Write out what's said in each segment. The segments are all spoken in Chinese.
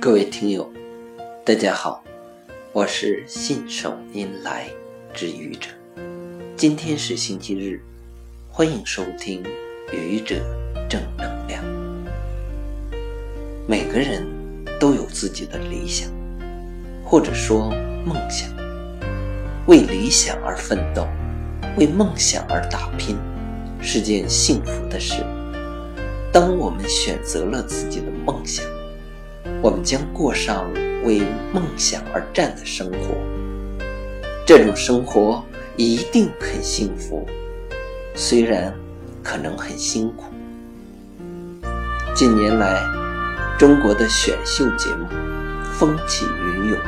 各位听友，大家好，我是信手拈来之愚者。今天是星期日，欢迎收听愚者正能量。每个人都有自己的理想，或者说梦想，为理想而奋斗，为梦想而打拼，是件幸福的事。当我们选择了自己的梦想，我们将过上为梦想而战的生活。这种生活一定很幸福，虽然可能很辛苦。近年来，中国的选秀节目风起云涌，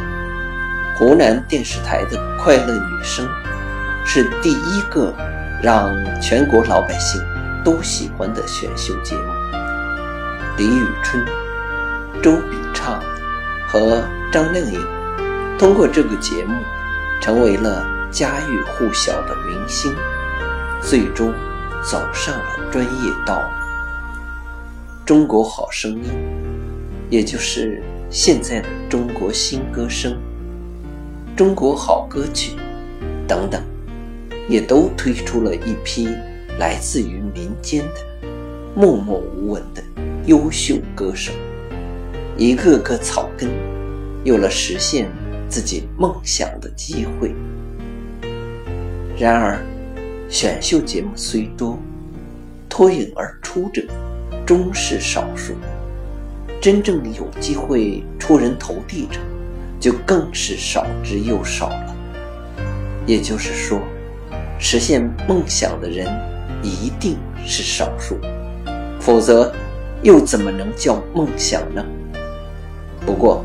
湖南电视台的《快乐女声》是第一个让全国老百姓。都喜欢的选秀节目，李宇春、周笔畅和张靓颖通过这个节目成为了家喻户晓的明星，最终走上了专业道路。中国好声音，也就是现在的中国新歌声、中国好歌曲等等，也都推出了一批。来自于民间的默默无闻的优秀歌手，一个个草根，有了实现自己梦想的机会。然而，选秀节目虽多，脱颖而出者终是少数，真正有机会出人头地者，就更是少之又少了。也就是说，实现梦想的人。一定是少数，否则又怎么能叫梦想呢？不过，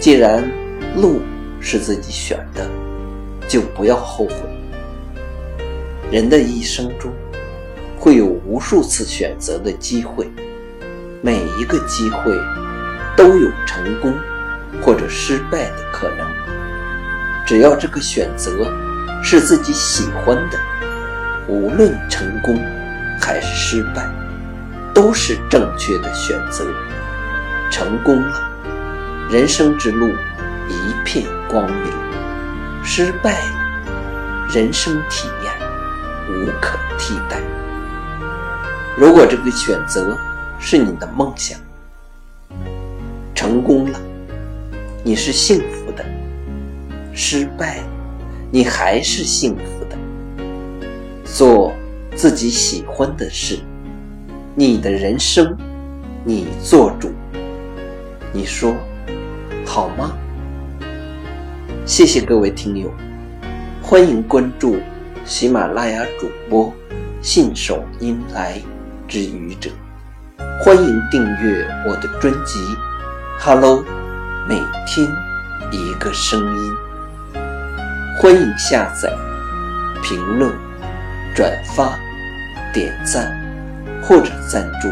既然路是自己选的，就不要后悔。人的一生中会有无数次选择的机会，每一个机会都有成功或者失败的可能。只要这个选择是自己喜欢的。无论成功还是失败，都是正确的选择。成功了，人生之路一片光明；失败了，人生体验无可替代。如果这个选择是你的梦想，成功了，你是幸福的；失败了，你还是幸福的。做自己喜欢的事，你的人生你做主，你说好吗？谢谢各位听友，欢迎关注喜马拉雅主播信手拈来之愚者，欢迎订阅我的专辑《Hello》，每天一个声音，欢迎下载、评论。转发、点赞或者赞助。